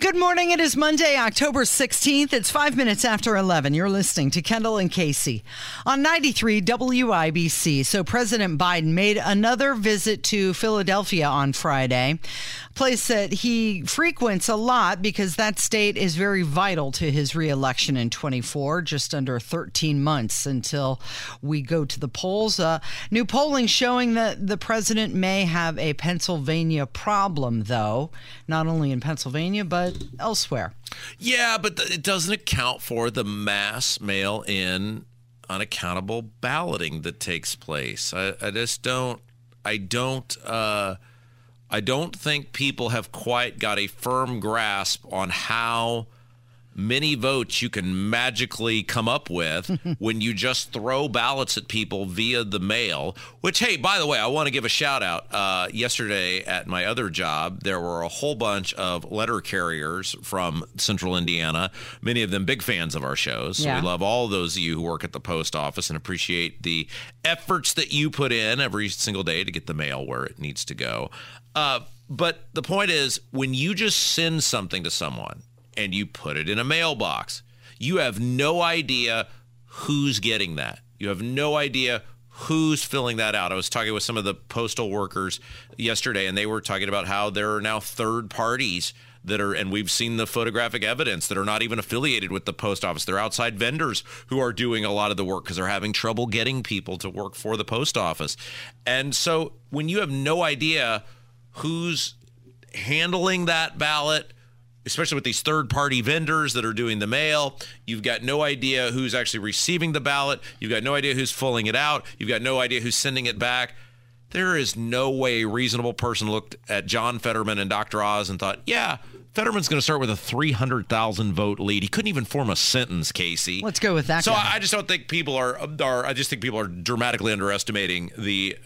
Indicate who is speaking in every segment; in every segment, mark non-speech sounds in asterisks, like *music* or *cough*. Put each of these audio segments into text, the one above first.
Speaker 1: Good morning. It is Monday, October 16th. It's five minutes after 11. You're listening to Kendall and Casey on 93 WIBC. So, President Biden made another visit to Philadelphia on Friday, place that he frequents a lot because that state is very vital to his reelection in 24, just under 13 months until we go to the polls. Uh, new polling showing that the president may have a Pennsylvania problem, though, not only in Pennsylvania, but elsewhere.
Speaker 2: Yeah, but it doesn't account for the mass mail in unaccountable balloting that takes place. I, I just don't I don't uh I don't think people have quite got a firm grasp on how many votes you can magically come up with *laughs* when you just throw ballots at people via the mail. Which, hey, by the way, I want to give a shout out. Uh, yesterday at my other job, there were a whole bunch of letter carriers from central Indiana, many of them big fans of our shows. So
Speaker 1: Yeah.
Speaker 2: we love all those of you who work at the post office and appreciate the efforts that you put in every single day to get the mail where it needs to go. Uh, but the point is, when you just send something to someone and you put it in a mailbox, you have no idea who's getting that. You have no idea who's filling that out. I was talking with some of the postal workers yesterday, and they were talking about how there are now third parties that are, and we've seen the photographic evidence that are not even affiliated with the post office. They're outside vendors who are doing a lot of the work because they're having trouble getting people to work for the post office. And so when you have no idea who's handling that ballot, especially with these third party vendors that are doing the mail. You've got no idea who's actually receiving the ballot. You've got no idea who's filling it out. You've got no idea who's sending it back. There is no way a reasonable person looked at John Fetterman and Dr. Oz and thought, yeah, Fetterman's going to start with a 300,000 vote lead. He couldn't even form a sentence, Casey.
Speaker 1: Let's go with that
Speaker 2: So
Speaker 1: guy.
Speaker 2: I just don't think people are, are, I just think people are dramatically underestimating the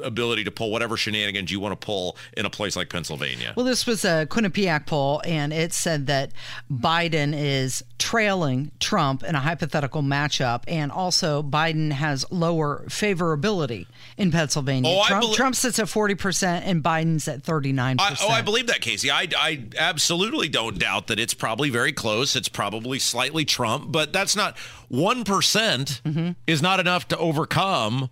Speaker 2: ability to pull whatever shenanigans you want to pull in a place like Pennsylvania.
Speaker 1: Well, this was a Quinnipiac poll, and it said that Biden is trailing Trump in a hypothetical matchup, and also Biden has lower favorability in Pennsylvania.
Speaker 2: Oh, I
Speaker 1: Trump,
Speaker 2: belie-
Speaker 1: Trump sits at 40%, and Biden's at 39%.
Speaker 2: I, oh, I believe that, Casey. I, I absolutely don't doubt that it's probably very close. It's probably slightly Trump, but that's not 1% mm-hmm. is not enough to overcome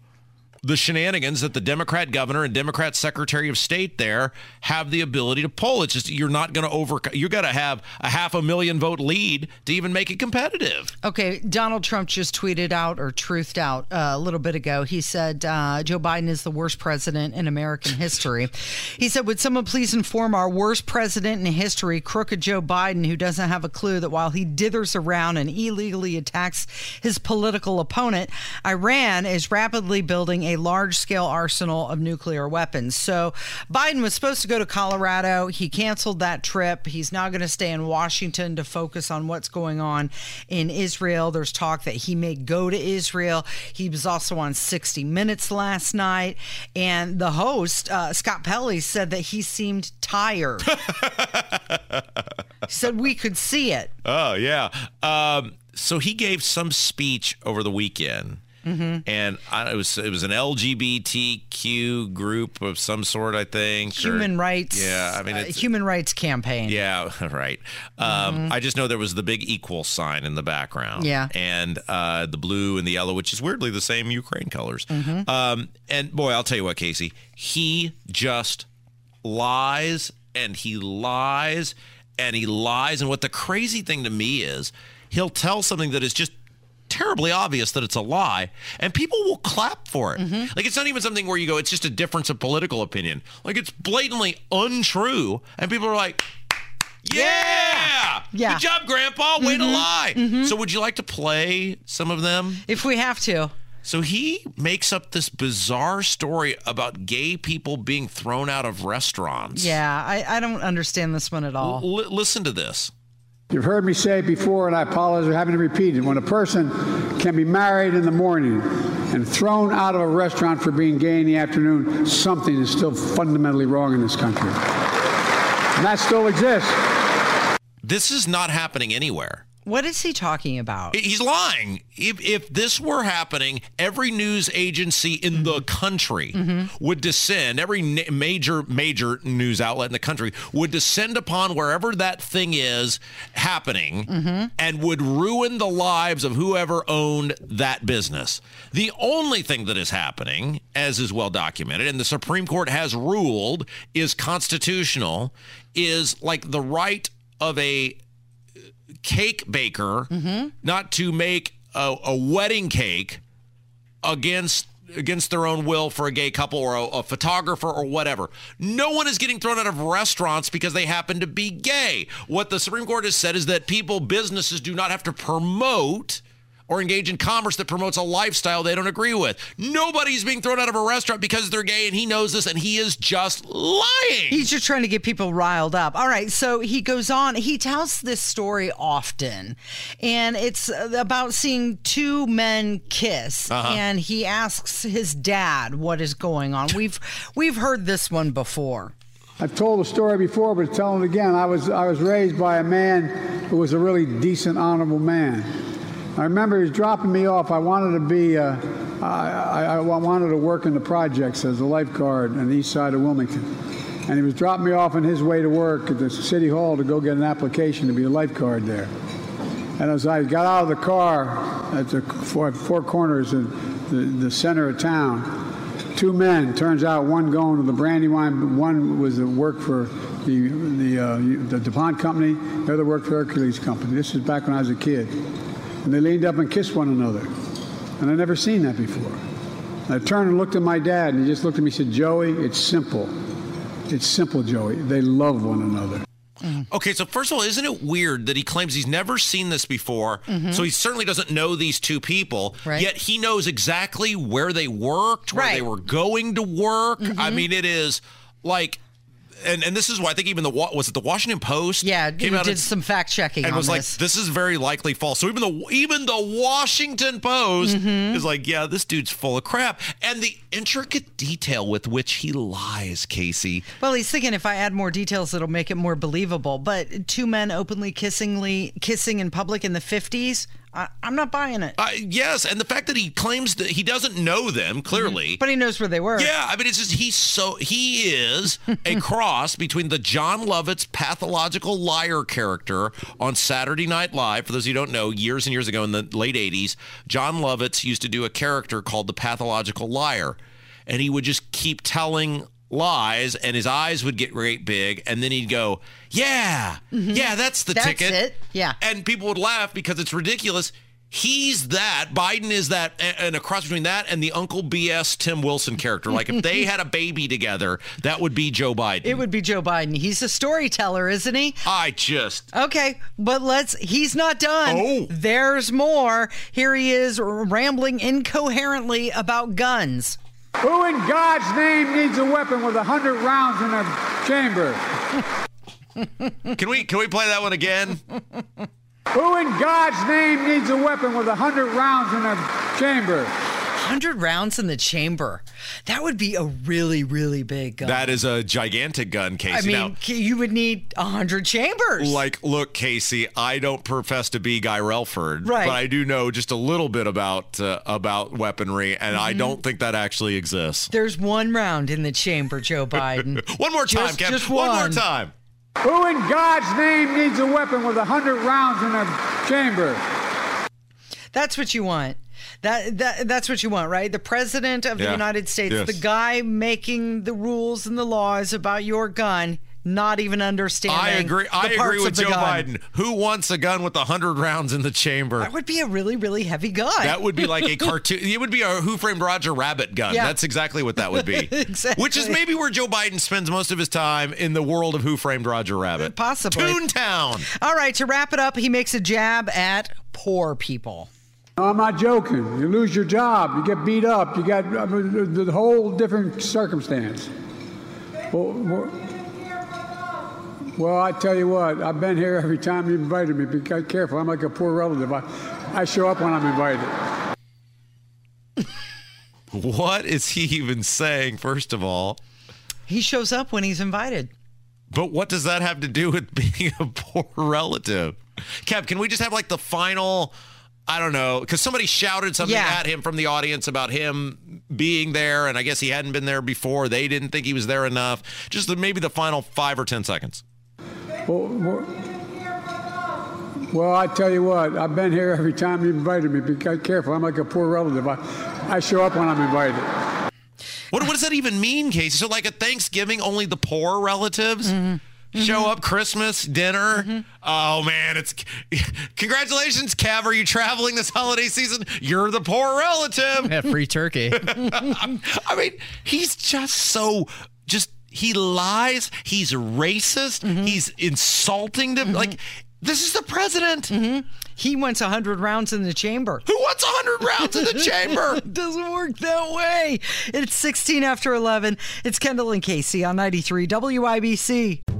Speaker 2: the shenanigans that the Democrat governor and Democrat secretary of state there have the ability to pull. It's just you're not going to overcome. You got to have a half a million vote lead to even make it competitive.
Speaker 1: Okay, Donald Trump just tweeted out or truthed out uh, a little bit ago. He said uh, Joe Biden is the worst president in American history. He said, Would someone please inform our worst president in history, crooked Joe Biden, who doesn't have a clue that while he dithers around and illegally attacks his political opponent, Iran is rapidly building a large scale arsenal of nuclear weapons. So Biden was supposed to go to Colorado. He canceled that trip. He's now going to stay in Washington to focus on what's going on in Israel. There's talk that he may go to Israel. He was also on 60 Minutes last night. And the host, uh, Scott Pelley, said that he seemed tired. he said we could see it.
Speaker 2: Oh yeah. Um, so he gave some speech over the weekend, and I, it was it was an LGBTQ group of some sort, I think. or-
Speaker 1: Human rights.
Speaker 2: Yeah, I mean,
Speaker 1: uh, human rights campaign.
Speaker 2: yeah, *laughs* right. Um, I just know there was the big equal sign in the background.
Speaker 1: Yeah.
Speaker 2: and uh, the blue and the yellow, which is weirdly the same Ukraine colors. Um, and boy, I'll tell you what, Casey, he just lies and he lies and he lies. And what the crazy thing to me is, he'll tell something that is just terribly obvious that it's a lie and people will clap for it. Mm-hmm. Like it's not even something where you go it's just a difference of political opinion. Like it's blatantly untrue and people are like yeah,
Speaker 1: Yeah.
Speaker 2: good job grandpa. Way to mm-hmm. lie. Mm-hmm. So would you like to play some of them?
Speaker 1: If we have to.
Speaker 2: so he makes up this bizarre story about gay people being thrown out of restaurants.
Speaker 1: Yeah, I, I don't understand this one at all.
Speaker 2: L- listen to this
Speaker 3: You've heard me say it before, and I apologize for having to repeat it. When a person can be married in the morning and thrown out of a restaurant for being gay in the afternoon, something is still fundamentally wrong in this country. And that still exists.
Speaker 2: This is not happening anywhere.
Speaker 1: What is he talking about?
Speaker 2: He's lying. If, if this were happening, every news agency in the mm-hmm. country mm-hmm. would descend, every na- major, major news outlet in the country would descend upon wherever that thing is happening mm-hmm. and would ruin the lives of whoever owned that business. The only thing that is happening, as is well documented, and the Supreme Court has ruled is constitutional, is like the right of a cake baker mm-hmm. not to make a, a wedding cake against against their own will for a gay couple or a, a photographer or whatever. No one is getting thrown out of restaurants because they happen to be gay. What the Supreme Court has said is that people, businesses do not have to promote or engage in commerce that promotes a lifestyle they don't agree with. Nobody's being thrown out of a restaurant because they're gay and he knows this and he is just lying.
Speaker 1: He's just trying to get people riled up. All right, so he goes on. He tells this story often, and it's about seeing two men kiss. Uh-huh. And he asks his dad what is going on. We've we've heard this one before.
Speaker 3: I've told the story before, but tell it again. I was I was raised by a man who was a really decent, honorable man. I remember he was dropping me off. I wanted to be, uh, I, I, I wanted to work in the projects as a lifeguard on the east side of Wilmington. And he was dropping me off on his way to work at the city hall to go get an application to be a lifeguard there. And as I got out of the car at the four, four corners in the, the center of town, two men. Turns out one going to the Brandywine, one was at work for the the uh, the DuPont company. The other worked for Hercules company. This is back when I was a kid, and they leaned up and kissed one another, and I'd never seen that before. And I turned and looked at my dad, and he just looked at me and said, "Joey, it's simple. It's simple, Joey. They love one another." Mm.
Speaker 2: Okay, so first of all, isn't it weird that he claims he's never seen this before? Mm-hmm. So he certainly doesn't know these two people.
Speaker 1: Right.
Speaker 2: Yet he knows exactly where they worked, where they were going to work. Mm-hmm. I mean, it is like, and and this is why I think even the Wa- was it the Washington Post?
Speaker 1: Yeah,
Speaker 2: came out
Speaker 1: did
Speaker 2: and-
Speaker 1: some fact checking
Speaker 2: and was like,
Speaker 1: this.
Speaker 2: "This is very likely false." So even the even the Washington Post
Speaker 1: Mm-hmm.
Speaker 2: is like, "Yeah, this dude's full of crap." And the intricate detail with which he lies, Casey.
Speaker 1: Well, he's thinking if I add more details, it'll make it more believable. But two men openly kissingly kissing in public in the fifties, I'm not buying it.
Speaker 2: Uh, yes, and the fact that he claims that he doesn't know them clearly.
Speaker 1: But he knows where they were.
Speaker 2: Yeah, I mean, it's just he's so he is a *laughs* cross between the Jon Lovitz pathological liar character on Saturday Night Live. For those who don't know, years and years ago in the late '80s, Jon Lovitz used to do a character called the pathological liar, and he would just keep telling lies, and his eyes would get great big, and then he'd go, "Yeah, mm-hmm. yeah, that's the
Speaker 1: That's
Speaker 2: ticket."
Speaker 1: it. Yeah.
Speaker 2: and people would laugh because it's ridiculous. He's that. Biden is that, and a cross between that and the Uncle BS Tim Wilson character. Like if they *laughs* had a baby together, that would be Joe Biden.
Speaker 1: It would be Joe Biden. He's a storyteller, isn't he?
Speaker 2: I just.
Speaker 1: Okay, but let's. He's not done.
Speaker 2: Oh.
Speaker 1: There's more. Here he is rambling incoherently about guns.
Speaker 3: Who in God's name needs a weapon with a hundred rounds in a chamber?
Speaker 2: Can we can we play that one again?
Speaker 3: Who in God's name needs a weapon with a hundred rounds in a chamber?
Speaker 1: 100 rounds in the chamber. That would be a really, really big gun.
Speaker 2: That is a gigantic gun, Casey.
Speaker 1: I mean,
Speaker 2: now,
Speaker 1: you would need 100 chambers.
Speaker 2: like, look, Casey, I don't profess to be Guy Relford,
Speaker 1: Right.
Speaker 2: but I do know just a little bit about uh, about weaponry, and I don't think that actually exists.
Speaker 1: There's one round in the chamber, Joe *laughs* Biden.
Speaker 2: One more time,
Speaker 1: Just-
Speaker 2: Kevin.
Speaker 1: just
Speaker 2: one more time.
Speaker 3: Who in God's name needs a weapon with a hundred rounds in a chamber?
Speaker 1: That's what you want. That, that that's what you want, right? The president of the
Speaker 2: Yeah.
Speaker 1: United States,
Speaker 2: Yes.
Speaker 1: the guy making the rules and the laws about your gun, not even understanding.
Speaker 2: I agree. I agree with Joe
Speaker 1: gun.
Speaker 2: Biden. Who wants a gun with hundred rounds in the chamber?
Speaker 1: That would be a really, really heavy gun.
Speaker 2: That would be like a *laughs* cartoon. It would be a Who Framed Roger Rabbit gun.
Speaker 1: Yeah.
Speaker 2: That's exactly what that would be. *laughs*
Speaker 1: Exactly.
Speaker 2: Which is maybe where Joe Biden spends most of his time in the world of Who Framed Roger Rabbit.
Speaker 1: Possibly.
Speaker 2: Toontown.
Speaker 1: All right, to wrap it up, he makes a jab at poor people.
Speaker 3: No, I'm not joking. You lose your job, you get beat up, you got I mean, the the whole different circumstance. Well, well, Well, I tell you what, I've been here every time you invited me. Be careful. I'm like a poor relative. I, I show up when I'm invited. *laughs*
Speaker 2: What is he even saying, first of all?
Speaker 1: He shows up when he's invited.
Speaker 2: But what does that have to do with *laughs* being a poor relative? Kev, can we just have like the final, I don't know, because somebody shouted something
Speaker 1: Yeah.
Speaker 2: at him from the audience about him being there, and I guess he hadn't been there before. They didn't think he was there enough. Just the, maybe the final five or 10 seconds.
Speaker 3: Well, well, well, I tell you what, I've been here every time you invited me. Be careful. I'm like a poor relative. I, I show up when I'm invited.
Speaker 2: What, what does that even mean, Casey? So, like at Thanksgiving, only the poor relatives mm-hmm. Show mm-hmm. up, Christmas, dinner. Mm-hmm. Oh, man, it's congratulations, Kev. Are you traveling this holiday season? You're the poor relative. *laughs*
Speaker 4: Yeah, free turkey. *laughs*
Speaker 2: I mean, he's just so just he lies. He's racist. Mm-hmm. He's insulting to like. This is the president.
Speaker 1: He wants 100 rounds in the chamber.
Speaker 2: Who wants hundred rounds in the *laughs* chamber?
Speaker 1: Doesn't work that way. It's 16 after 11. It's Kendall and Casey on 93 WIBC.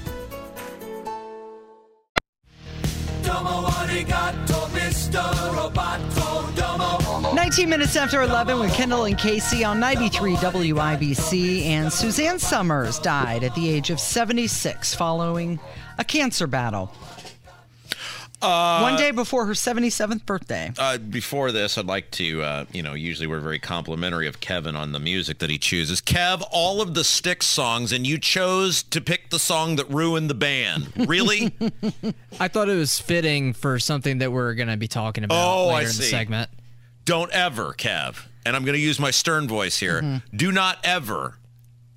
Speaker 1: 19 minutes after 11 with Kendall and Casey on 93 WIBC. And Suzanne Somers died at the age of 76 following a cancer battle. One day before her 77th birthday.
Speaker 2: Uh, before this, I'd like to, uh, you know, usually we're very complimentary of Kevin on the music that he chooses. Kev, all of the Styx songs, and you chose to pick the song that ruined the band. Really? *laughs*
Speaker 4: I thought it was fitting for something that we're going to be talking about
Speaker 2: Oh, I
Speaker 4: later in the segment.
Speaker 2: Don't ever, Kev, and I'm going to use my stern voice here.
Speaker 4: Mm-hmm.
Speaker 2: Do not ever,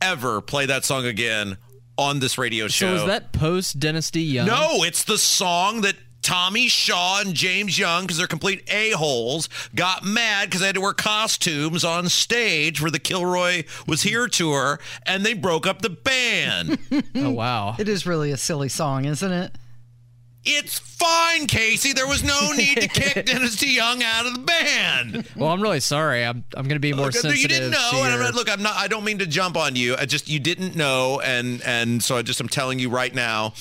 Speaker 2: ever play that song again on this radio show.
Speaker 4: So is that post Dennis DeYoung?
Speaker 2: No, it's the song that Tommy Shaw and James Young, because they're complete a-holes, got mad because they had to wear costumes on stage for the Kilroy Was Here tour, and they broke up the band. *laughs*
Speaker 4: Oh wow.
Speaker 1: It is really a silly song, isn't it?
Speaker 2: It's fine, Casey. There was no need to kick *laughs* Dennis DeYoung out of the band.
Speaker 4: Well, I'm really sorry. I'm I'm going to be more
Speaker 2: Look,
Speaker 4: sensitive.
Speaker 2: you didn't know,
Speaker 4: to
Speaker 2: and I'm not, look, I'm not. I don't mean to jump on you. I just you didn't know, and and so I just I'm telling you right now,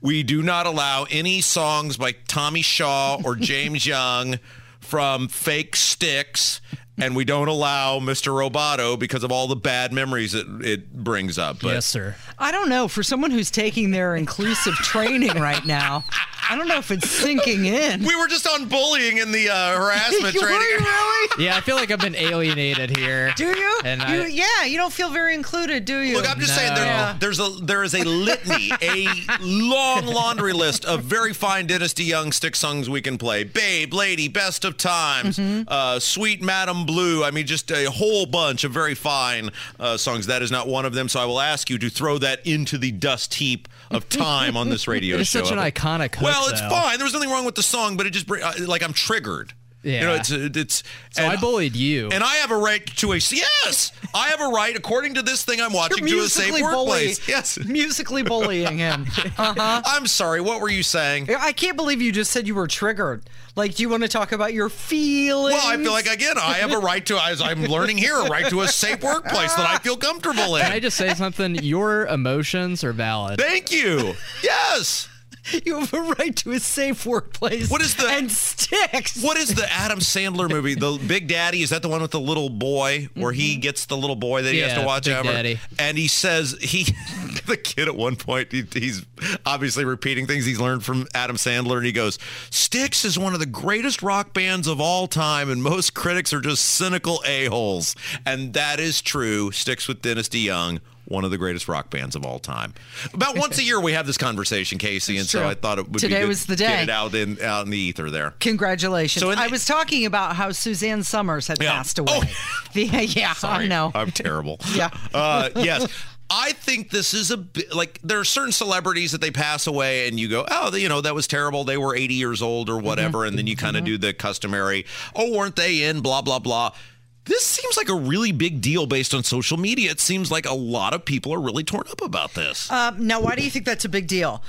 Speaker 2: we do not allow any songs by Tommy Shaw or *laughs* James Young from fake Styx. And we don't allow Mr. Roboto because of all the bad memories it, it brings up. But
Speaker 4: yes, sir.
Speaker 1: I don't know. For someone who's taking their inclusive training right now, I don't know if it's sinking in.
Speaker 2: we were just on bullying in the uh, harassment *laughs*
Speaker 1: Were
Speaker 2: training.
Speaker 1: you really?
Speaker 4: Yeah, I feel like I've been alienated here.
Speaker 1: Do you?
Speaker 4: And
Speaker 1: you
Speaker 4: I-
Speaker 1: yeah, you don't feel very included, do you?
Speaker 2: Look, I'm just saying there,
Speaker 4: No.
Speaker 2: there's a there is a litany, a long laundry list of very fine Dennis DeYoung Styx songs we can play. Babe, Lady, Best of Times, uh, Suite Madame Blue. I mean, just a whole bunch of very fine uh, songs. That is not one of them. So I will ask you to throw that into the dust heap of time on this radio *laughs*
Speaker 4: It's
Speaker 2: show.
Speaker 4: It's such an iconic hook,
Speaker 2: Well, it's
Speaker 4: though.
Speaker 2: fine. There was nothing wrong with the song, but it just uh, like I'm triggered. You know,
Speaker 4: Yeah.
Speaker 2: it's it's.
Speaker 4: So I bullied you.
Speaker 2: and I have a right to a yes. I have a right, according to this thing I'm watching, to a safe
Speaker 1: bully-
Speaker 2: workplace. Yes.
Speaker 1: musically bullying him. *laughs* Uh-huh.
Speaker 2: I'm sorry. What were you saying?
Speaker 1: I can't believe you just said you were triggered. Like, do you want to talk about your feelings?
Speaker 2: Well, I feel like again, I have a right to, as I'm learning here, a right to a safe workplace that I feel comfortable in.
Speaker 4: Can I just say something? Your emotions are valid.
Speaker 2: Thank you. Yes. *laughs*
Speaker 1: you have a right to a safe workplace.
Speaker 2: What is the-
Speaker 1: and Styx?
Speaker 2: What is the Adam Sandler movie? The Big Daddy is that the one with the little boy where he mm-hmm. gets the little boy that he has to watch
Speaker 4: Big
Speaker 2: over?
Speaker 4: Daddy.
Speaker 2: And he says he, *laughs* the kid at one point, he, he's obviously repeating things he's learned from Adam Sandler, and he goes, "Styx is one of the greatest rock bands of all time, and most critics are just cynical a holes." And that is true. Styx with Dennis DeYoung. One of the greatest rock bands of all time. About once a year, we have this conversation, Casey, and so. I thought it would be
Speaker 1: Today
Speaker 2: good
Speaker 1: was the
Speaker 2: to Get
Speaker 1: day.
Speaker 2: it out in out in the ether there.
Speaker 1: Congratulations.
Speaker 2: So the-
Speaker 1: I was talking about how Suzanne Somers had
Speaker 2: Yeah.
Speaker 1: passed away.
Speaker 2: Oh. *laughs*
Speaker 1: The- yeah, I know.
Speaker 2: I'm terrible.
Speaker 1: Yeah.
Speaker 2: Uh, yes. I think this is a bit like there are certain celebrities that they pass away and you go, oh, you know, that was terrible. They were 80 years old or whatever. And then you kind of do the customary, oh, weren't they in blah, blah, blah. This seems like a really big deal based on social media. It seems like a lot of people are really torn up about this.
Speaker 1: Um, now, why do you think that's a big deal?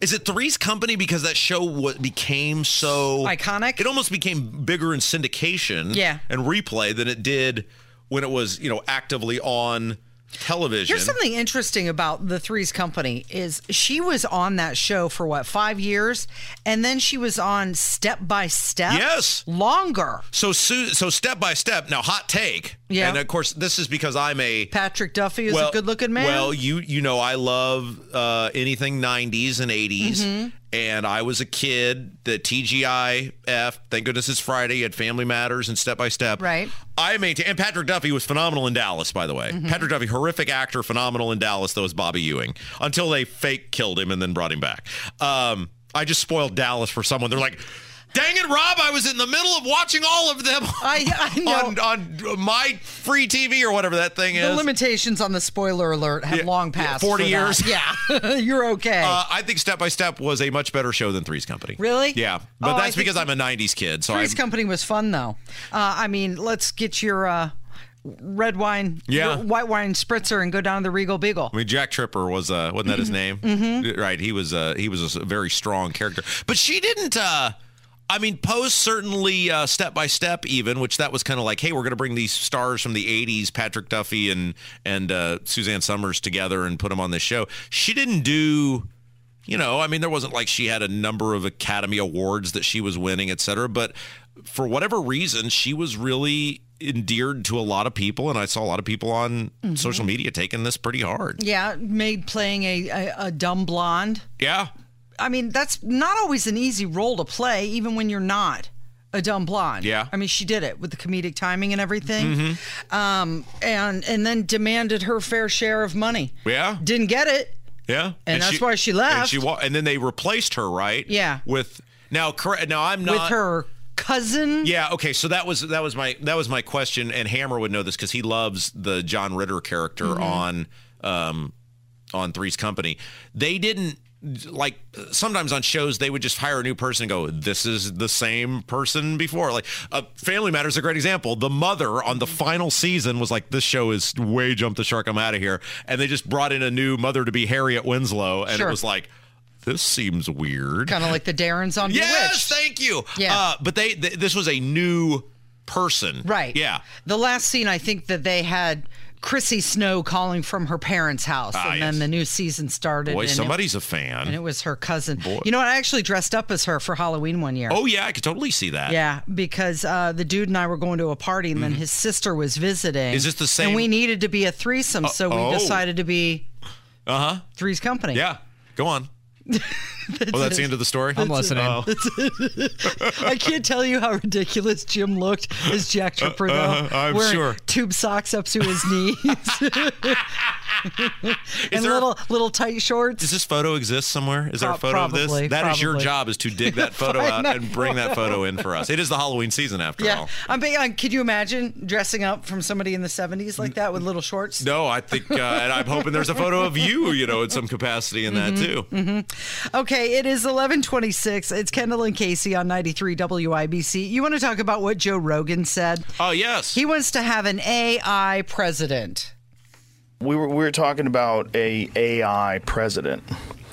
Speaker 2: Is it Three's Company because that show what became so
Speaker 1: Iconic?
Speaker 2: It almost became bigger in syndication
Speaker 1: Yeah.
Speaker 2: and replay than it did when it was, you know, actively on television.
Speaker 1: Here's something interesting about the Three's Company is she was on that show for what five years, and then she was on Step by Step.
Speaker 2: Yes.
Speaker 1: longer.
Speaker 2: So so step by step. Now, hot take.
Speaker 1: Yeah.
Speaker 2: And of course, this is because I'm a
Speaker 1: Patrick Duffy is a good-looking man.
Speaker 2: Well, you you know I love uh, anything 90s and 80s.
Speaker 1: Mm-hmm.
Speaker 2: And I was a kid. The TGIF. Thank goodness it's Friday. Had Family Matters and Step by Step.
Speaker 1: Right.
Speaker 2: I maintain. And Patrick Duffy was phenomenal in Dallas. By the way,
Speaker 1: Mm-hmm.
Speaker 2: Patrick Duffy, horrific actor, phenomenal in Dallas. Though as Bobby Ewing, until they fake killed him and then brought him back. Um, I just spoiled Dallas for someone. They're like. Dang it, Rob! I was in the middle of watching all of them *laughs*
Speaker 1: I, I know.
Speaker 2: on on my free TV or whatever that thing is.
Speaker 1: the limitations on the spoiler alert have
Speaker 2: Yeah,
Speaker 1: long passed.
Speaker 2: 40
Speaker 1: for that.
Speaker 2: years.
Speaker 1: Yeah, *laughs* you're okay.
Speaker 2: Uh, I think Step by Step was a much better show than Three's Company.
Speaker 1: Really?
Speaker 2: Yeah, but
Speaker 1: Oh,
Speaker 2: that's because I'm a '90s kid. So
Speaker 1: Three's
Speaker 2: I'm,
Speaker 1: Company was fun though. Uh, I mean, let's get your uh, red wine,
Speaker 2: Yeah.
Speaker 1: white wine spritzer, and go down to the Regal Beagle.
Speaker 2: I mean, Jack Tripper was uh, wasn't that his name? Mm-hmm. Right. He was uh, he was a very strong character, but she didn't. Uh, I mean, post certainly uh, step by step, even which that was kind of like, hey, we're going to bring these stars from the '80s, Patrick Duffy and and uh, Suzanne Somers together and put them on this show. She didn't do. You know, I mean, there wasn't like she had a number of Academy Awards that she was winning, et cetera. But for whatever reason, she was really endeared to a lot of people. And I saw a lot of people on social media taking this pretty hard.
Speaker 1: Yeah, made playing a, a, a dumb blonde.
Speaker 2: Yeah.
Speaker 1: I mean, that's not always an easy role to play, even when you're not a dumb blonde.
Speaker 2: Yeah.
Speaker 1: I mean, she did it with the comedic timing and everything.
Speaker 2: Mm-hmm.
Speaker 1: Um, and and then demanded her fair share of money.
Speaker 2: Yeah.
Speaker 1: Didn't get it.
Speaker 2: Yeah.
Speaker 1: And that's why she left.
Speaker 2: And, she wa- and then they replaced her, right?
Speaker 1: Yeah.
Speaker 2: With now correct now I'm not
Speaker 1: with her cousin.
Speaker 2: Yeah, okay. So that was that was my that was my question and Hammer would know this cuz he loves the John Ritter character
Speaker 1: Mm-hmm.
Speaker 2: on um on Three's Company. They didn't like sometimes on shows they would just hire a new person and go this is the same person before like uh, family matters is a great example the mother on the final season was like this show is way jumped the shark i'm out of here and they just brought in a new mother to be harriet winslow and
Speaker 1: Sure.
Speaker 2: it was like this seems weird
Speaker 1: Kind of like the Darrins on
Speaker 2: yes
Speaker 1: Bewitched.
Speaker 2: thank you
Speaker 1: Yeah.
Speaker 2: uh, but they th- this was a new person
Speaker 1: Right.
Speaker 2: yeah
Speaker 1: The last scene, I think that they had Chrissy Snow calling from her parents' house,
Speaker 2: Ah,
Speaker 1: and
Speaker 2: yes.
Speaker 1: then the new season started.
Speaker 2: boy
Speaker 1: and it-
Speaker 2: somebody's a fan
Speaker 1: and it was her cousin. Boy. You know what? I actually dressed up as her for Halloween one year.
Speaker 2: oh yeah i could totally see that
Speaker 1: Yeah, because uh, the dude and I were going to a party, and then his sister was visiting.
Speaker 2: Mm-hmm. Is this the same-
Speaker 1: And we needed to be a threesome, so we
Speaker 2: oh.
Speaker 1: decided to be
Speaker 2: uh-huh
Speaker 1: Three's Company.
Speaker 2: yeah go on oh that's the end of the story
Speaker 4: I'm listening.
Speaker 2: Oh.
Speaker 1: I can't tell you how ridiculous Jim looked as Jack Tripper, though.
Speaker 2: uh-huh, I'm
Speaker 1: wearing
Speaker 2: sure.
Speaker 1: Tube socks up to his knees *laughs* and
Speaker 2: there-
Speaker 1: little little tight shorts.
Speaker 2: Does this photo exist somewhere? Is there a
Speaker 1: Pro-
Speaker 2: photo of
Speaker 1: probably,
Speaker 2: this? That is your job is to dig that *laughs* photo out
Speaker 1: that
Speaker 2: and bring that photo in for us. It is the Halloween season after
Speaker 1: yeah,
Speaker 2: all.
Speaker 1: I'm being. Uh, could you imagine dressing up from somebody in the '70s like that with little shorts?
Speaker 2: No, I think, uh, and I'm hoping there's a photo of you, you know, in some capacity in that too.
Speaker 1: Mm-hmm.
Speaker 2: Too.
Speaker 1: Okay, it is 11:26. It's Kendall and Casey on 93 WIBC. You want to talk about what Joe Rogan said?
Speaker 2: Oh yes,
Speaker 1: He wants to have an AI president.
Speaker 5: we were we were talking about a AI president.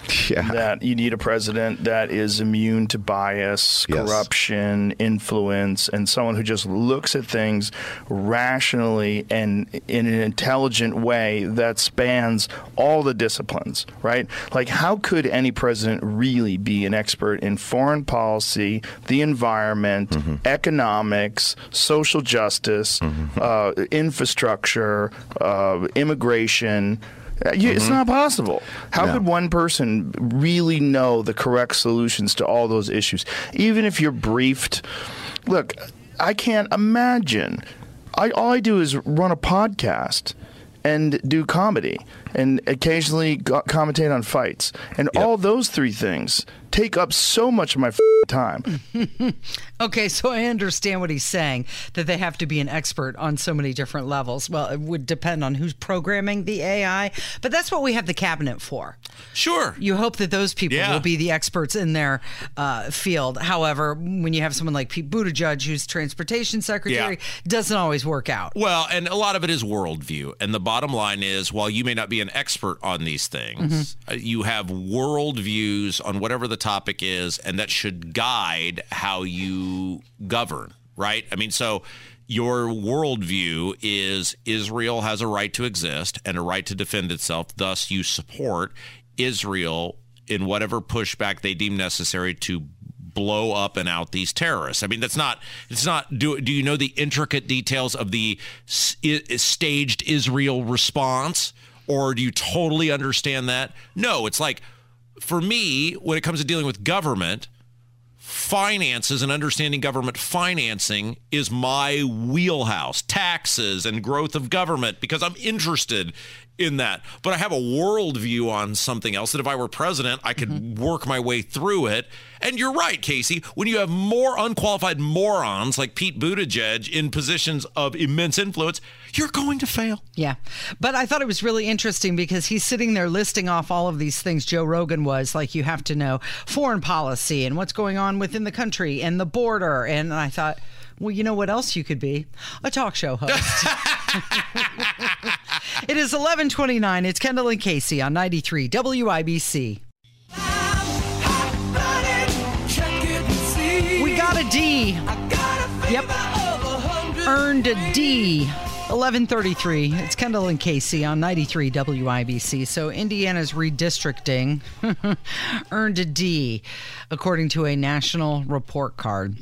Speaker 5: *laughs*
Speaker 6: Yeah.
Speaker 5: That you need a president that is immune to bias,
Speaker 6: Yes.
Speaker 5: corruption, influence, and someone who just looks at things rationally and in an intelligent way that spans all the disciplines, right? Like, how could any president really be an expert in foreign policy, the environment, economics, social justice, uh, infrastructure, uh, immigration? Uh, you- It's not possible. How
Speaker 6: No.
Speaker 5: could one person really know the correct solutions to all those issues? Even if you're briefed. Look, I can't imagine. I, all I do is run a podcast and do comedy and occasionally go- commentate on fights. And all those three things take up so much of my f- time. *laughs*
Speaker 1: Okay, so I understand what he's saying that they have to be an expert on so many different levels. Well, it would depend on who's programming the AI, but that's what we have the cabinet for.
Speaker 2: Sure.
Speaker 1: You hope that those people
Speaker 2: Yeah.
Speaker 1: will be the experts in their uh, field. However, when you have someone like Pete Buttigieg, who's transportation secretary,
Speaker 2: Yeah.
Speaker 1: doesn't always work out.
Speaker 2: Well, and a lot of it is worldview. And the bottom line is while you may not be an expert on these things, uh, you have worldviews on whatever the topic is, and that should guide how you govern, right? I mean, so your worldview is Israel has a right to exist and a right to defend itself. Thus, you support Israel in whatever pushback they deem necessary to blow up and out these terrorists. I mean, that's not. It's not. Do Do you know the intricate details of the staged Israel response, or do you totally understand that? No. It's like, for me, when it comes to dealing with government, finances and understanding government financing is my wheelhouse. Taxes and growth of government because I'm interested in that. But I have a worldview on something else that if I were president, I could mm-hmm. work my way through it. And you're right, Casey. When you have more unqualified morons like Pete Buttigieg in positions of immense influence, you're going to fail.
Speaker 1: Yeah. But I thought it was really interesting because he's sitting there listing off all of these things Joe Rogan was like, you have to know foreign policy and what's going on within the country and the border. And I thought, well, you know what else you could be? A talk show host. *laughs* *laughs* it is 1129. It's Kendall and Casey on 93 WIBC. We got a D. Yep. Earned a D. 1133. It's Kendall and Casey on 93 WIBC. So Indiana's redistricting *laughs* earned a D, according to a national report card.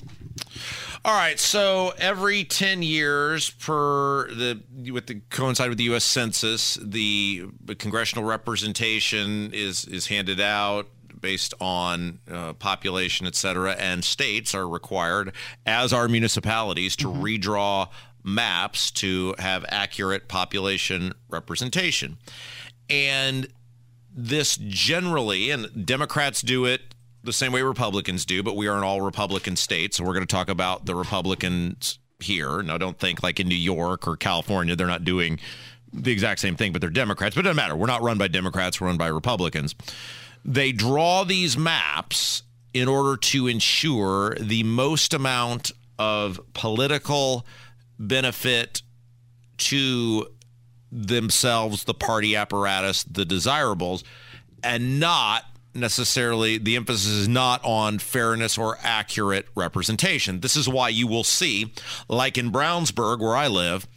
Speaker 2: All right, so every 10 years per the with the coincide with the US Census, the congressional representation is is handed out based on uh, population, et cetera, and states are required, as are municipalities, to redraw maps to have accurate population representation. And this generally, and Democrats do it the same way Republicans do, but we are in all Republican states. So we're going to talk about the Republicans here. Now, don't think like in New York or California, they're not doing the exact same thing, but they're Democrats. But it doesn't matter. We're not run by Democrats, we're run by Republicans. They draw these maps in order to ensure the most amount of political benefit to themselves, the party apparatus, the desirables, and not necessarily the emphasis is not on fairness or accurate representation. This is why you will see, like in Brownsburg, where I live,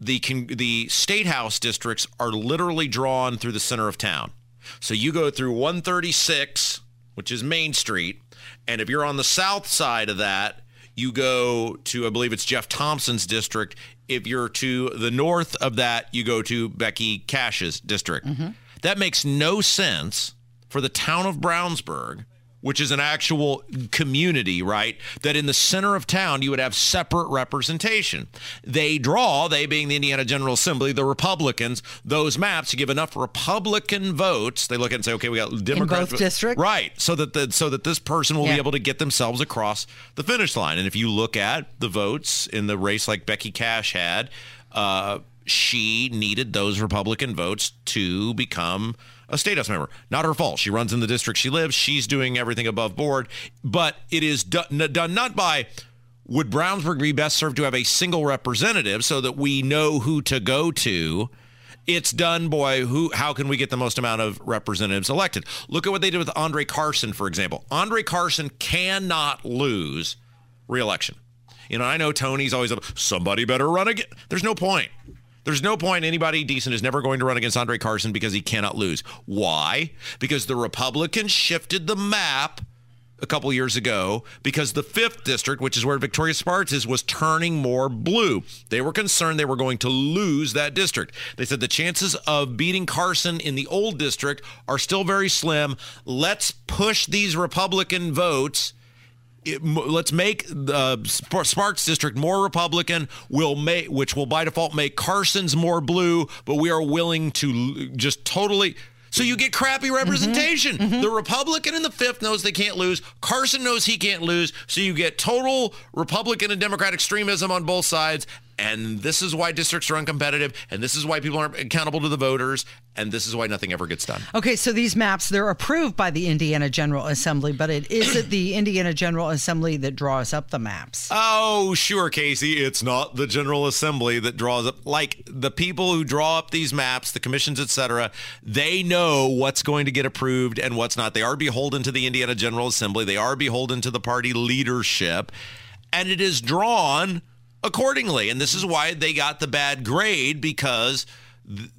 Speaker 2: the the state house districts are literally drawn through the center of town. So you go through 136, which is Main Street, and if you're on the south side of that, you go to I believe it's Jeff Thompson's district. If you're to the north of that, you go to Becky Cash's district. Mm-hmm. That makes no sense for the town of Brownsburg, which is an actual community, right? That in the center of town you would have separate representation. They draw, they being the Indiana General Assembly, the Republicans, those maps to give enough Republican votes. They look at it and say, okay, we got Democrats,
Speaker 1: both districts?
Speaker 2: right? So that the so that this person will
Speaker 1: Yeah.
Speaker 2: be able to get themselves across the finish line. And if you look at the votes in the race, like Becky Cash had. Uh, she needed those Republican votes to become a state house member. Not her fault. She runs in the district she lives. She's doing everything above board. But it is done, done not by would Brownsburg be best served to have a single representative so that we know who to go to? It's done, boy. Who? How can we get the most amount of representatives elected? Look at what they did with Andre Carson, for example. Andre Carson cannot lose reelection. You know, I know Tony's always up. Somebody better run again. There's no point. There's no point anybody decent is never going to run against Andre Carson because he cannot lose. Why? Because the Republicans shifted the map a couple years ago because the fifth district, which is where Victoria Spartz is, was turning more blue. They were concerned they were going to lose that district. They said the chances of beating Carson in the old district are still very slim. Let's push these Republican votes it, let's make the uh, Spartz district more Republican. Will make which will by default make Carson's more blue, but we are willing to just totally. So you get crappy mm-hmm. representation. Mm-hmm. The Republican in the fifth knows they can't lose. Carson knows he can't lose. So you get total Republican and Democrat extremism on both sides. And this is why districts are uncompetitive. And this is why people aren't accountable to the voters. And this is why nothing ever gets done.
Speaker 1: Okay, so these maps, they're approved by the Indiana General Assembly, but it isn't the *clears throat* Indiana General Assembly that draws up the maps.
Speaker 2: Oh, sure, Casey. It's not the General Assembly that draws up. Like the people who draw up these maps, the commissions, etc. They know what's going to get approved and what's not. They are beholden to the Indiana General Assembly. They are beholden to the party leadership, and it is drawn accordingly. And this is why they got the bad grade because. th-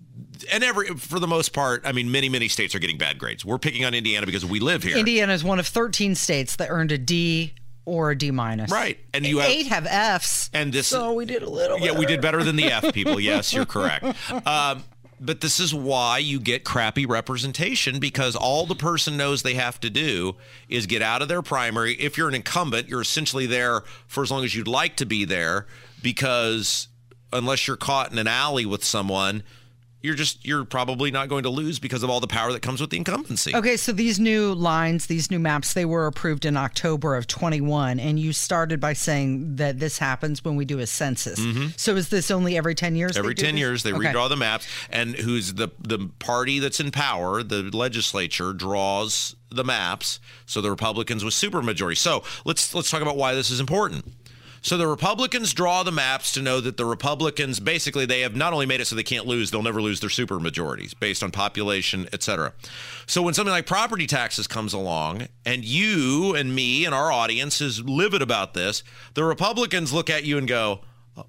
Speaker 2: and every for the most part, I mean, many many states are getting bad grades. We're picking on Indiana because we live here.
Speaker 1: Indiana is one of 13 states that earned a D or a D minus.
Speaker 2: Right. And you have-
Speaker 1: eight have Fs.
Speaker 2: And this
Speaker 1: so we did a little.
Speaker 2: Yeah, we did better than the F *laughs* people. Yes, you're correct. Um, but this is why you get crappy representation because all the person knows they have to do is get out of their primary. If you're an incumbent, you're essentially there for as long as you'd like to be there because unless you're caught in an alley with someone, you're just you're probably not going to lose because of all the power that comes with the incumbency.
Speaker 1: Okay, so these new lines, these new maps, they were approved in October of 21, and you started by saying that this happens when we do a census. So is this only every 10 years?
Speaker 2: Mm-hmm. Every 10
Speaker 1: this?
Speaker 2: years, they
Speaker 1: Okay.
Speaker 2: redraw the maps, and who's the the party that's in power, the legislature draws the maps. So the Republicans with supermajority. So let's let's talk about why this is important. So the Republicans draw the maps to know that the Republicans basically they have not only made it so they can't lose, they'll never lose their super majorities based on population, et cetera. So when something like property taxes comes along and you and me and our audience is livid about this, the Republicans look at you and go,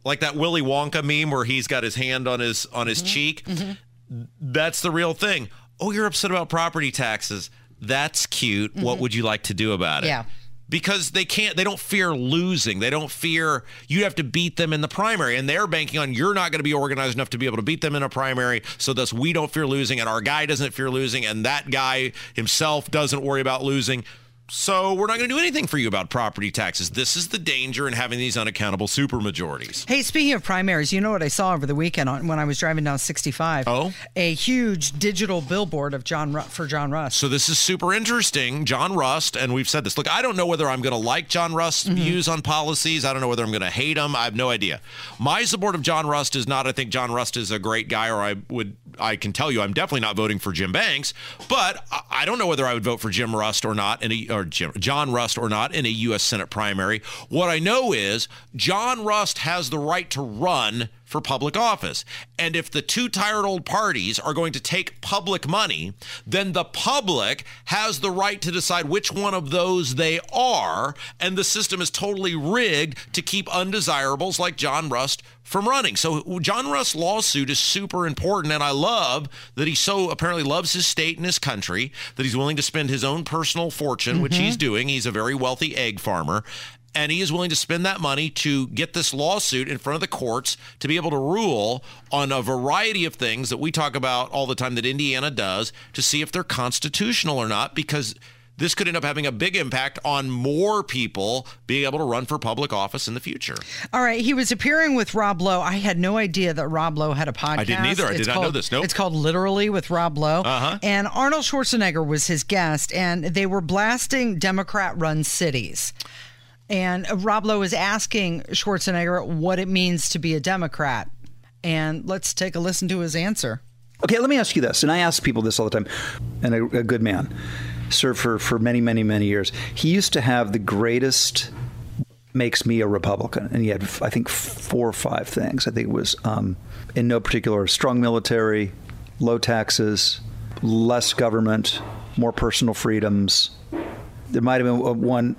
Speaker 2: like that Willy Wonka meme where he's got his hand on his on his mm-hmm. cheek. Mm-hmm. That's the real thing. Oh, you're upset about property taxes. That's cute. What mm-hmm. would you like to do about it?
Speaker 1: Yeah.
Speaker 2: Because they can't, they don't fear losing. They don't fear you have to beat them in the primary. And they're banking on you're not going to be organized enough to be able to beat them in a primary. So, thus, we don't fear losing. And our guy doesn't fear losing. And that guy himself doesn't worry about losing. So, we're not going to do anything for you about property taxes. This is the danger in having these unaccountable supermajorities.
Speaker 1: Hey, speaking of primaries, you know what I saw over the weekend on, when I was driving down 65?
Speaker 2: Oh?
Speaker 1: A huge digital billboard of John Ru- for John Rust.
Speaker 2: So this is super interesting. John Rust, and we've said this. Look, I don't know whether I'm going to like John Rust's mm-hmm. views on policies. I don't know whether I'm going to hate him. I have no idea. My support of John Rust is not. I think John Rust is a great guy, or I would. I can tell you, I'm definitely not voting for Jim Banks. But I- I don't know whether I would vote for Jim Rust or not in a or John Rust or not in a U.S. Senate primary. What I know is John Rust has the right to run for public office. And if the two tired old parties are going to take public money, then the public has the right to decide which one of those they are. And the system is totally rigged to keep undesirables like John Rust from running. So John Rust's lawsuit is super important. And I love that he so apparently loves his state and his country, that he's willing to spend his own personal fortune, which mm-hmm. he's doing. He's a very wealthy egg farmer and he is willing to spend that money to get this lawsuit in front of the courts to be able to rule on a variety of things that we talk about all the time that Indiana does to see if they're constitutional or not because this could end up having a big impact on more people being able to run for public office in the future.
Speaker 1: All right, he was appearing with Rob Lowe. I had no idea that Rob Lowe had a podcast.
Speaker 2: I didn't either. I did
Speaker 1: It's
Speaker 2: not know
Speaker 1: called-
Speaker 2: this. Nope.
Speaker 1: It's called Literally with Rob Lowe.
Speaker 2: Uh-huh.
Speaker 1: And Arnold Schwarzenegger was his guest, and they were blasting Democrat-run cities. And Rob Lowe is asking Schwarzenegger what it means to be a Democrat. And let's take a listen to his answer.
Speaker 6: Okay, let me ask you this, and I ask people this all the time. And a, a good man, served for for many, many, many years. He used to have the greatest makes me a Republican, and he had I think four or five things. I think it was um, in no particular strong military, low taxes, less government, more personal freedoms. There might have been one,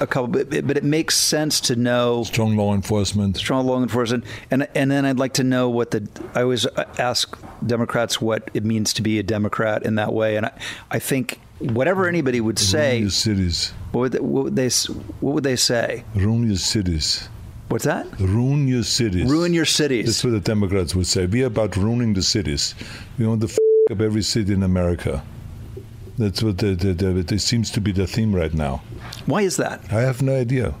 Speaker 6: a couple, but, but it makes sense to know
Speaker 7: strong law enforcement.
Speaker 6: strong law enforcement, and and then I'd like to know what the I always ask Democrats what it means to be a Democrat in that way, and I, I think whatever anybody would say,
Speaker 7: Ruin your cities.
Speaker 6: what would they, what would they what would they say?
Speaker 7: Ruin your cities.
Speaker 6: What's that?
Speaker 7: Ruin your cities.
Speaker 6: Ruin your cities.
Speaker 7: That's what the Democrats would say. We are about ruining the cities. We want to f- up every city in America. That's what the, the, the, it seems to be the theme right now.
Speaker 6: Why is that?
Speaker 7: I have no idea.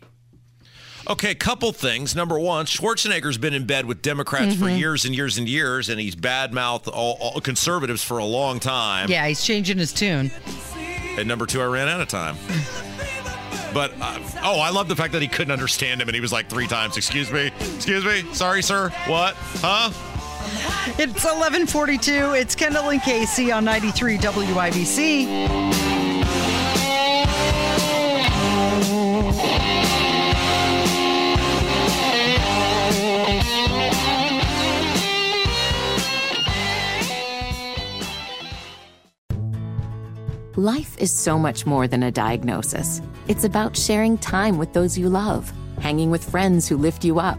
Speaker 2: Okay, couple things. Number one, Schwarzenegger's been in bed with Democrats for
Speaker 1: Mhm.
Speaker 2: years and years and years, and he's badmouthed all, all conservatives for a long time.
Speaker 1: Yeah, he's changing his tune.
Speaker 2: And number two, I ran out of time. *laughs* But uh, oh, I love the fact that he couldn't understand him, and he was like three times, "Excuse me, excuse me, sorry, sir, what, huh?"
Speaker 1: It's 1142. It's Kendall and Casey on 93 WIBC.
Speaker 8: Life is so much more than a diagnosis. It's about sharing time with those you love, hanging with friends who lift you up,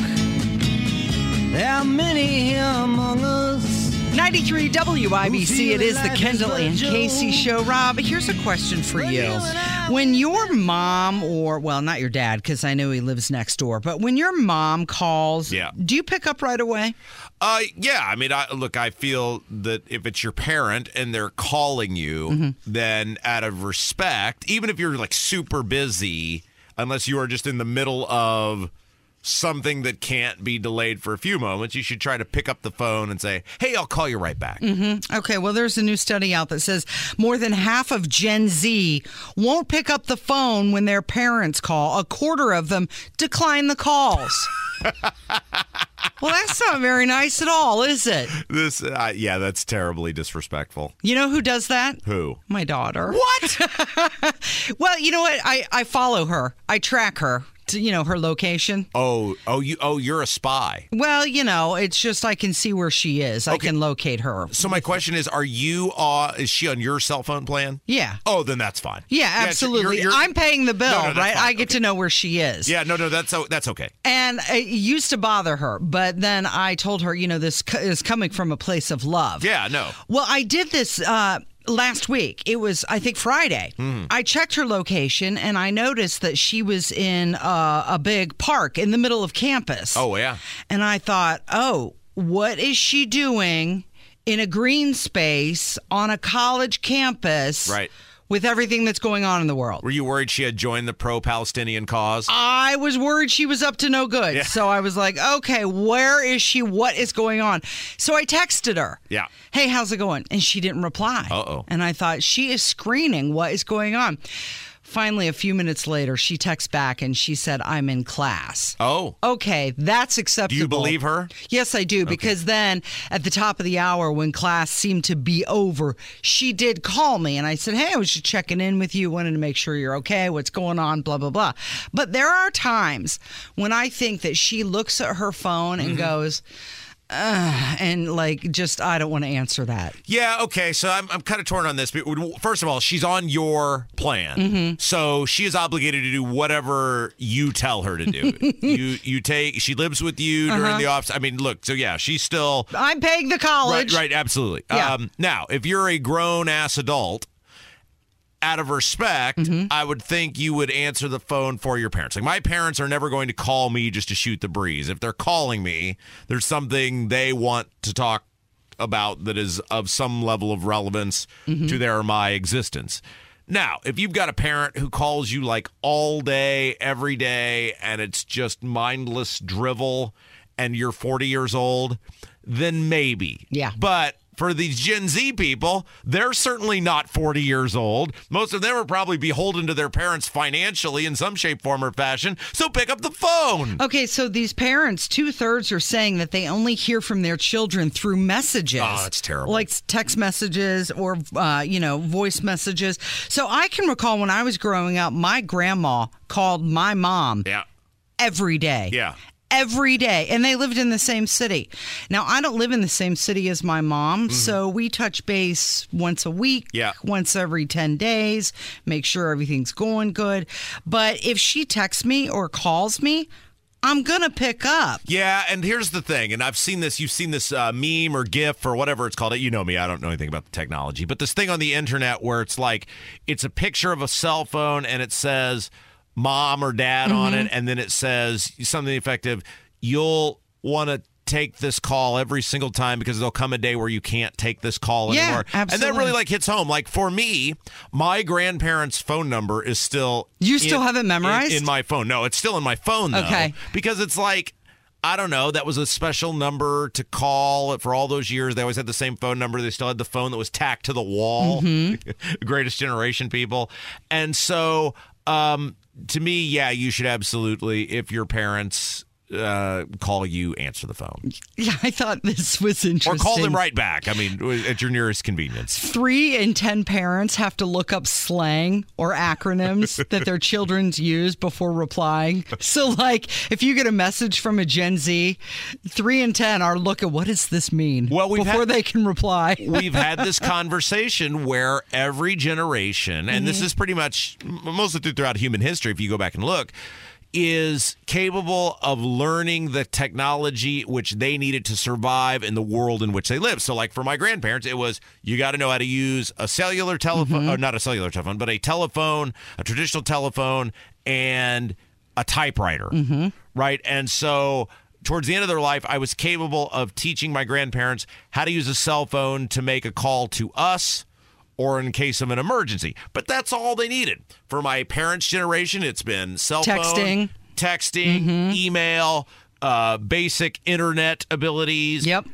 Speaker 9: There are many here among us.
Speaker 1: 93 WIBC. It is the Kendall and Casey show. Rob, here's a question for you. When your mom, or, well, not your dad, because I know he lives next door, but when your mom calls,
Speaker 2: Yeah.
Speaker 1: do you pick up right away?
Speaker 2: Uh, yeah. I mean, I, look, I feel that if it's your parent and they're calling you,
Speaker 1: Mm-hmm.
Speaker 2: then out of respect, even if you're like super busy, unless you are just in the middle of something that can't be delayed for a few moments, you should try to pick up the phone and say, "Hey, I'll call you right back."
Speaker 1: hmm Okay, well, there's a new study out that says more than half of Gen Z won't pick up the phone when their parents call. A quarter of them decline the calls. *laughs* well, that's not very nice at all, is it?
Speaker 2: This, uh, yeah, that's terribly disrespectful.
Speaker 1: You know who does that?
Speaker 2: Who?
Speaker 1: My daughter. What? *laughs* well, you know what? I, I follow her. I track her you know, her location.
Speaker 2: Oh, oh, you, oh, you're a spy.
Speaker 1: Well, you know, it's just I can see where she is. I can locate her.
Speaker 2: So my question is, are you? Uh, is she on your cell phone plan?
Speaker 1: Yeah.
Speaker 2: Oh, then that's fine.
Speaker 1: Yeah,
Speaker 2: you're-
Speaker 1: absolutely.
Speaker 2: you're-
Speaker 1: I'm paying the bill,
Speaker 2: No, no, that's
Speaker 1: right?
Speaker 2: fine.
Speaker 1: I get to know where she is.
Speaker 2: Yeah, no, no, that's o- that's okay.
Speaker 1: And it used to bother her, but then I told her, you know, this is coming from a place of love.
Speaker 2: Yeah, no.
Speaker 1: Well, I did this uh, last week. It was, I think, Friday.
Speaker 2: Hmm.
Speaker 1: I checked her location and I noticed that she was in uh, a big park in the middle of campus.
Speaker 2: Oh yeah.
Speaker 1: And I thought, oh, what is she doing in a green space on a college campus?
Speaker 2: Right.
Speaker 1: With everything that's going on in the world.
Speaker 2: Were you worried she had joined the pro-Palestinian cause?
Speaker 1: I was worried she was up to no good.
Speaker 2: Yeah.
Speaker 1: So I was like, okay, where is she? What is going on? So I texted her.
Speaker 2: Yeah.
Speaker 1: Hey, how's it going? And she didn't reply.
Speaker 2: Uh-oh.
Speaker 1: And I thought, she is screening. What is going on? Finally, a few minutes later, she texts back and she said, I'm in class.
Speaker 2: Oh.
Speaker 1: Okay, that's acceptable.
Speaker 2: Do you believe her?
Speaker 1: Yes, I do. Because then at the top of the hour, when class seemed to be over, she did call me. And I said, Hey, I was just checking in with you, wanted to make sure you're okay, what's going on, blah, blah, blah. But there are times when I think that she looks at her phone and mm-hmm. goes, Ugh, and like, just, I don't want to answer that.
Speaker 2: Yeah, okay. So I'm, I'm kind of torn on this. But First of all, she's on your plan.
Speaker 1: Mm-hmm.
Speaker 2: So she is obligated to do whatever you tell her to do. *laughs* you you take she lives with you during
Speaker 1: Uh-huh.
Speaker 2: the office. I mean, look, so yeah, she's still
Speaker 1: I'm paying the college.
Speaker 2: Right, right, absolutely.
Speaker 1: Yeah.
Speaker 2: Um, now, if you're a grown ass adult, out of respect,
Speaker 1: Mm-hmm.
Speaker 2: I would think you would answer the phone for your parents. Like my parents are never going to call me just to shoot the breeze. If they're calling me, there's something they want to talk about that is of some level of relevance
Speaker 1: Mm-hmm.
Speaker 2: to their or my existence. Now, if you've got a parent who calls you like all day, every day, and it's just mindless drivel, and you're 40 years old, then maybe.
Speaker 1: Yeah.
Speaker 2: But for these Gen Z people, they're certainly not 40 years old. Most of them are probably beholden to their parents financially in some shape, form, or fashion. So pick up the phone.
Speaker 1: Okay, so these parents, two thirds are saying that they only hear from their children through messages.
Speaker 2: Oh, that's terrible.
Speaker 1: Like text messages or, uh, you know, voice messages. So I can recall when I was growing up, my grandma called my mom
Speaker 2: Yeah.
Speaker 1: every day.
Speaker 2: Yeah.
Speaker 1: Every day. And they lived in the same city. Now, I don't live in the same city as my mom, so we touch base once a week,
Speaker 2: Mm-hmm. Yeah.
Speaker 1: once every 10 days, make sure everything's going good. But if she texts me or calls me, I'm to pick up.
Speaker 2: Yeah, and here's the thing, and I've seen this. You've seen this uh, meme or GIF or whatever it's called. It. You know me; I don't know anything about the technology, but this thing on the internet where it's like it's a picture of a cell phone and it says "mom" or "dad" on
Speaker 1: Mm-hmm.
Speaker 2: it, and then it says something effective. You'll want to take this call every single time because there'll come a day where you can't take this call
Speaker 1: Yeah,
Speaker 2: anymore. And that really like hits home. Like for me, my grandparents' phone number is still
Speaker 1: You still have it
Speaker 2: in-
Speaker 1: memorized?
Speaker 2: in my phone. No, it's still in my phone though.
Speaker 1: Okay.
Speaker 2: Because it's like I don't know. That was a special number to call for all those years. They always had the same phone number. They still had the phone that was tacked to the wall. *laughs* Greatest generation people. And so, um, to me, yeah, you should absolutely, if your parents uh, call you, answer the phone
Speaker 1: Yeah, I thought this was interesting.
Speaker 2: or call them right back. I mean, at your nearest convenience.
Speaker 1: Three in 10 parents have to look up slang or acronyms *laughs* that their children use before replying. So, like, if you get a message from a Gen Z, three in 10 are looking, what does this mean?
Speaker 2: Well,
Speaker 1: before
Speaker 2: had-
Speaker 1: they can reply. *laughs*
Speaker 2: we've had this conversation where every generation, and this is pretty much mostly throughout human history, if you go back and look, is capable of learning the technology which they needed to survive in the world in which they live. So, like for my grandparents, it was you got to know how to use a cellular telephone, or not a cellular telephone, but a telephone, a traditional telephone, and a typewriter, mm-hmm. right? And so towards the end of their life, I was capable of teaching my grandparents how to use a cell phone to make a call to us or in case of an emergency. But that's all they needed. For my parents' generation, it's been cell
Speaker 1: Texting.
Speaker 2: phone, texting, email, uh, basic internet abilities.
Speaker 1: Yep.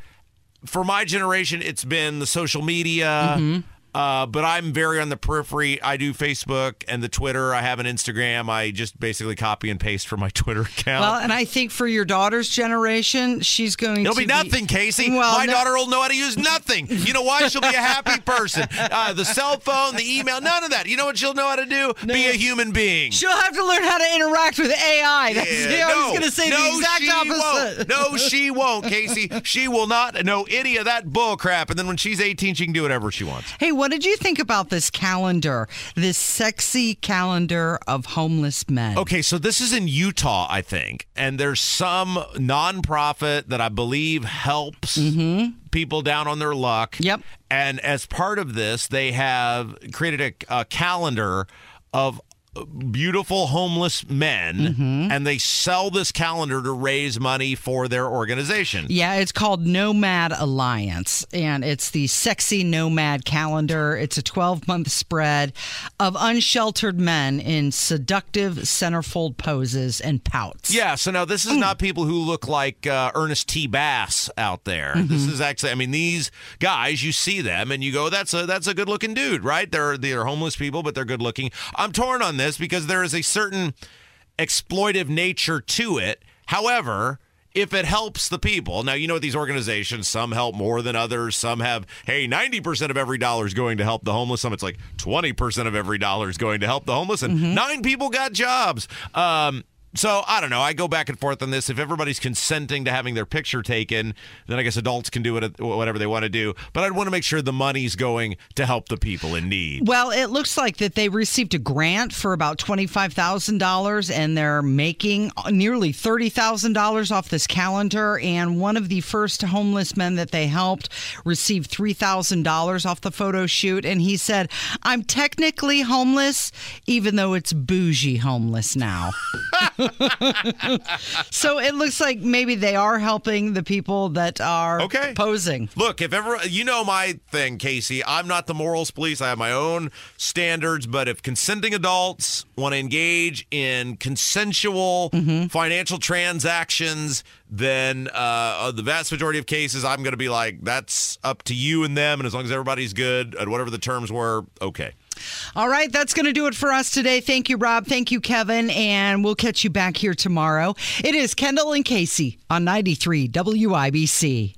Speaker 2: For my generation, it's been the social media. Uh, but I'm very on the periphery. I do Facebook and the Twitter. I have an Instagram. I just basically copy and paste from my *laughs* Twitter account.
Speaker 1: Well, and I think for your daughter's generation, she's going
Speaker 2: It'll
Speaker 1: to
Speaker 2: be nothing, Casey.
Speaker 1: Well,
Speaker 2: My
Speaker 1: no-
Speaker 2: daughter will know how to use nothing. You know why? She'll be a happy *laughs* person. Uh, the cell phone, the email, none of that. You know what she'll know how to do? Be a human being.
Speaker 1: She'll have to learn how to interact with AI. *laughs* That's,
Speaker 2: Yeah,
Speaker 1: I
Speaker 2: no,
Speaker 1: was going to say
Speaker 2: no,
Speaker 1: the exact
Speaker 2: she
Speaker 1: opposite.
Speaker 2: Won't. No, she won't, Casey. She will not know any of that bull crap. And then when she's 18, she can do whatever she wants.
Speaker 1: Hey, what did you think about this calendar? This sexy calendar of homeless men.
Speaker 2: Okay, so this is in Utah, I think, and there's some nonprofit that I believe helps mm-hmm. people down on their luck.
Speaker 1: Yep.
Speaker 2: And as part of this, they have created a, a calendar of beautiful homeless men, mm-hmm. and they sell this calendar to raise money for their organization.
Speaker 1: Yeah, it's called Nomad Alliance, and it's the Sexy Nomad Calendar. It's a 12 month spread of unsheltered men in seductive centerfold poses and pouts.
Speaker 2: Yeah, so now this is mm. not people who look like uh, Ernest T. Bass out there. This mm-hmm. is actually, I mean, these guys, you see them and you go, "That's a that's a good looking dude, right?" They're they're homeless people, but they're good looking. I'm torn on this because there is a certain exploitive nature to it. However. If it helps the people, now you know what these organizations, some help more than others. Some have, hey, 90% of every dollar is going to help the homeless. Some it's like 20% of every dollar is going to help the homeless, and nine people got jobs. Um, so I don't know. I go back and forth on this. If everybody's consenting to having their picture taken, then I guess adults can do what, whatever they want to do. But I'd want to make sure the money's going to help the people in need.
Speaker 1: Well, it looks like that they received a grant for about $25,000 and they're making nearly $30,000 off this calendar. And one of the first homeless men that they helped received $3,000 off the photo shoot. And he said, I'm technically homeless, even though it's bougie homeless now. *laughs* *laughs* *laughs* so it looks like maybe they are helping the people that are
Speaker 2: Okay.
Speaker 1: posing.
Speaker 2: Look, if ever you know my thing, Casey, I'm not the morals police. I have my own standards, but if consenting adults want to engage in consensual financial transactions, then uh, the vast majority of cases, I'm going to be like, that's up to you and them, and as long as everybody's good and whatever the terms were, okay.
Speaker 1: All right, that's going to do it for us today. Thank you, Rob. Thank you, Kevin. And we'll catch you back here tomorrow. It is Kendall and Casey on 93 WIBC.